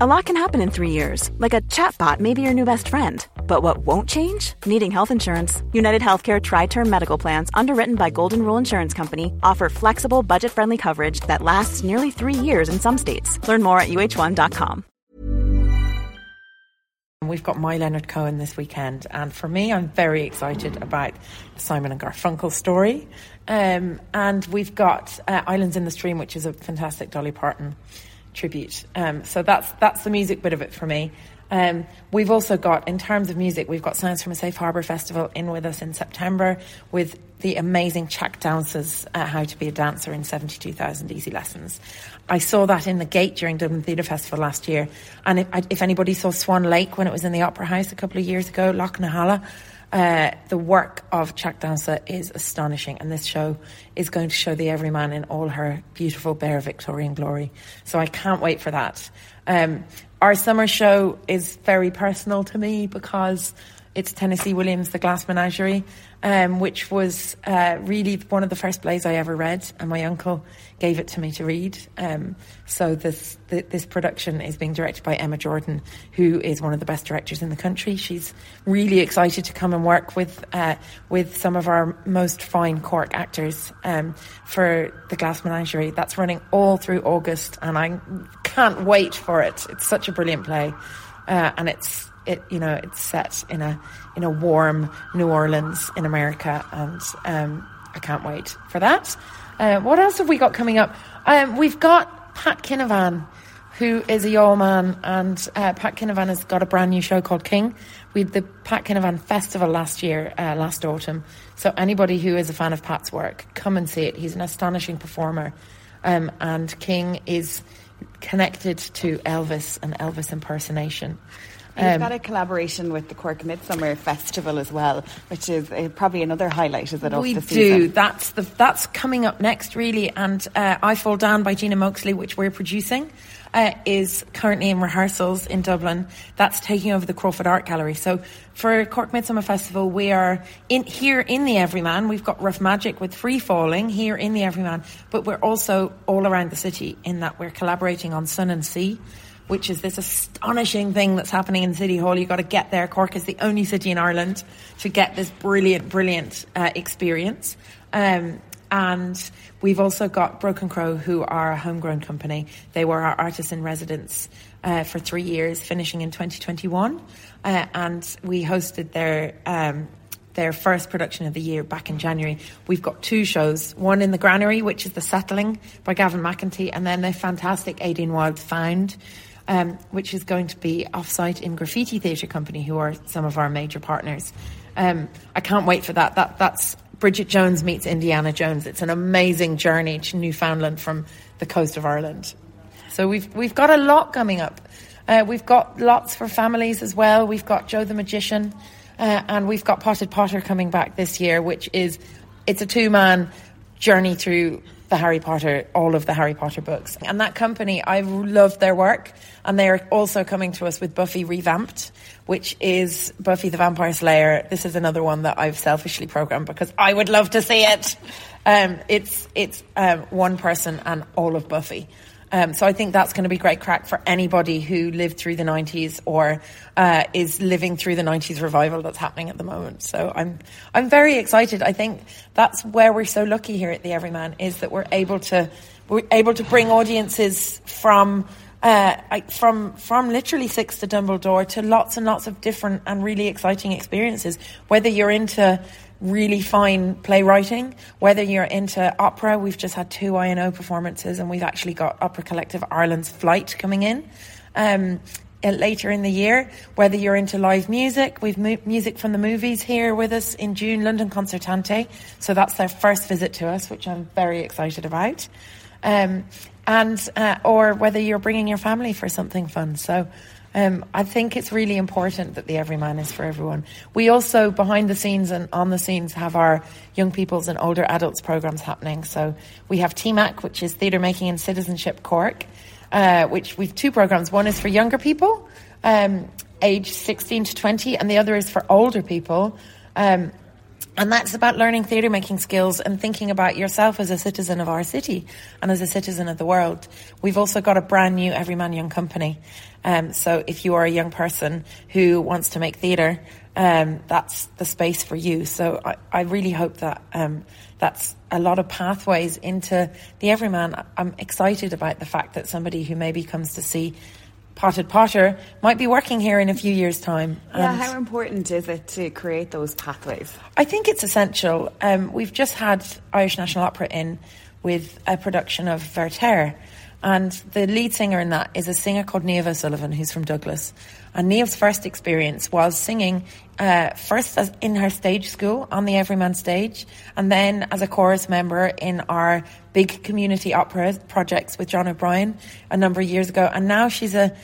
A lot can happen in three years, like a chatbot may be your new best friend. But what won't change? Needing health insurance. United Healthcare Tri Term Medical Plans, underwritten by Golden Rule Insurance Company, offer flexible, budget friendly coverage that lasts nearly three years in some states. Learn more at uh1.com. We've got My Leonard Cohen this weekend, and for me, I'm very excited about the Simon and Garfunkel story. Um, and we've got uh, Islands in the Stream, which is a fantastic Dolly Parton tribute. Um, so that's that's the music bit of it for me. Um, we've also got, in terms of music, we've got Sounds from a Safe Harbour Festival in with us in September with the amazing Teac Damsa's, uh, How to Be a Dancer in 72,000 Easy Lessons. I saw that in the gate during Dublin Theatre Festival last year. And if, if, anybody saw Swan Lake when it was in the Opera House a couple of years ago, Loch na hEala, uh, the work of Teac Damsa is astonishing, and this show is going to show the everyman in all her beautiful bare Victorian glory. So I can't wait for that. Um, our summer show is very personal to me because it's Tennessee Williams' The Glass Menagerie, um, which was uh, really one of the first plays I ever read, and my uncle gave it to me to read. Um, so this this production is being directed by Emma Jordan, who is one of the best directors in the country. She's really excited to come and work with uh, with some of our most fine Cork actors um, for The Glass Menagerie. That's running all through August, and I can't wait for it. It's such a brilliant play, uh, and it's it you know it's set in a in a warm New Orleans in America, and um, I can't wait for that. Uh, what else have we got coming up? Um, we've got Pat Kinevane, who is a Youghal man, and uh, Pat Kinevane has got a brand new show called King. We had the Pat Kinevane Festival last year, uh, last autumn. So anybody who is a fan of Pat's work, come and see it. He's an astonishing performer, um, and King is connected to Elvis and Elvis impersonation. Um, You've got a collaboration with the Cork Midsummer Festival as well, which is uh, probably another highlight, is it? We do. Season? That's the that's coming up next, really. And uh, I Fall Down by Gina Moxley, which we're producing. Uh, is currently in rehearsals in Dublin. That's taking over the Crawford Art Gallery. So for Cork Midsummer Festival, we are in here in the Everyman. We've got Rough Magic with Free Falling here in the Everyman, but we're also all around the city in that we're collaborating on Sun and Sea which is this astonishing thing that's happening in City Hall. You've got to get there. Cork is the only city in Ireland to get this brilliant, brilliant uh, experience. Um, and we've also got Broken Crow, who are a homegrown company. They were our artists in residence uh, for three years, finishing in 2021. Uh, and we hosted their um, their first production of the year back in January. We've got two shows, one in the Granary, which is The Settling by Gavin McEntee, and then the fantastic Aideen Wild Found, um, which is going to be offsite in Graffiti Theatre Company, who are some of our major partners. Um, I can't wait for that. That that's Bridget Jones meets Indiana Jones. It's an amazing journey to Newfoundland from the coast of Ireland. So we've we've got a lot coming up. Uh, we've got lots for families as well. We've got Joe the Magician, uh, and we've got Potted Potter coming back this year, which is it's a two man journey through the Harry Potter, all of the Harry Potter books. And that company, I love their work. And they are also coming to us with Buffy Revamped, which is Buffy the Vampire Slayer. This is another one that I've selfishly programmed because I would love to see it. Um, it's it's um, one person and all of Buffy. Um, so I think that's going to be great crack for anybody who lived through the 90s or uh, is living through the 90s revival that's happening at the moment. So I'm I'm very excited. I think that's where we're so lucky here at the Everyman is that we're able to we're able to bring audiences from uh, from from literally six to Dumbledore to lots and lots of different and really exciting experiences. Whether you're into really fine playwriting. Whether you're into opera, we've just had two INO performances, and we've actually got Opera Collective Ireland's Flight coming in. Um, uh, later in the year, whether you're into live music, we've mu- music from the movies here with us in June, London Concertante. So that's their first visit to us, which I'm very excited about. um, and uh, or whether you're bringing your family for something fun. So. Um, I think it's really important that the Everyman is for everyone. We also, behind the scenes and on the scenes, have our young people's and older adults programs happening. So we have TMAC, which is Theatre Making and Citizenship Cork, uh, which we've two programs. One is for younger people, um, age 16 to 20, and the other is for older people. Um, and that's about learning theatre making skills and thinking about yourself as a citizen of our city and as a citizen of the world. We've also got a brand new Everyman Young Company. Um, so if you are a young person who wants to make theatre, um, that's the space for you. So I, I really hope that um, that's a lot of pathways into the Everyman. I'm excited about the fact that somebody who maybe comes to see Potted Potter might be working here in a few years' time. Yeah, how important is it to create those pathways? I think it's essential. Um, we've just had Irish National Opera in with a production of Werther, and the lead singer in that is a singer called Niamh O'Sullivan, who's from Douglas. And Niamh's first experience was singing uh, first as in her stage school on the Everyman stage, and then as a chorus member in our big community opera projects with John O'Brien a number of years ago. And now she's a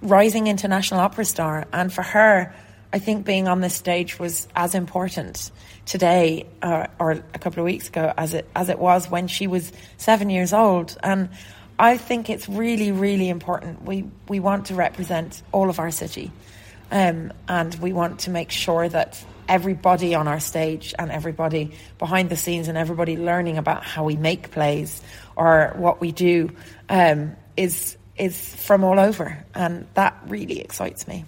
rising international opera star. And for her, I think being on this stage was as important today uh, or a couple of weeks ago as it as it was when she was seven years old. And I think it's really, really important. We we want to represent all of our city, um, and we want to make sure that everybody on our stage and everybody behind the scenes and everybody learning about how we make plays or what we do um, is is from all over, and that really excites me.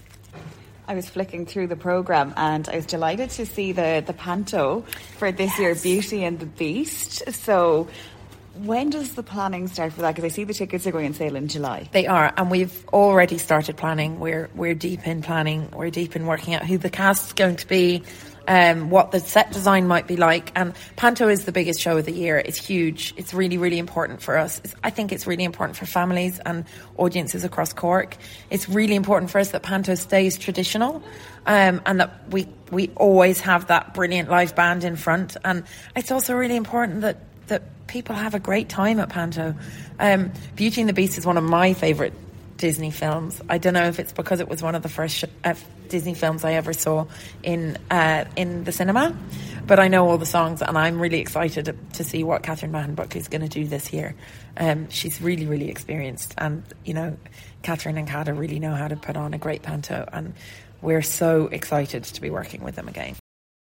I was flicking through the program and I was delighted to see the the panto for this yes. year, Beauty and the Beast. So when does the planning start for that? Because I see the tickets are going on sale in July. They are, and we've already started planning. We're we're deep in planning. We're deep in working out who the cast is going to be, um, what the set design might be like. And Panto is the biggest show of the year. It's huge. It's really really important for us. It's, I think it's really important for families and audiences across Cork. It's really important for us that Panto stays traditional, um, and that we we always have that brilliant live band in front. And it's also really important that that people have a great time at Panto. Um, Beauty and the Beast is one of my favourite Disney films. I don't know if it's because it was one of the first sh- uh, Disney films I ever saw in uh, in the cinema, but I know all the songs and I'm really excited to, see what Catherine Mahon Buckley is going to do this year. Um, she's really, really experienced, and you know, Catherine and Kata really know how to put on a great panto, and we're so excited to be working with them again.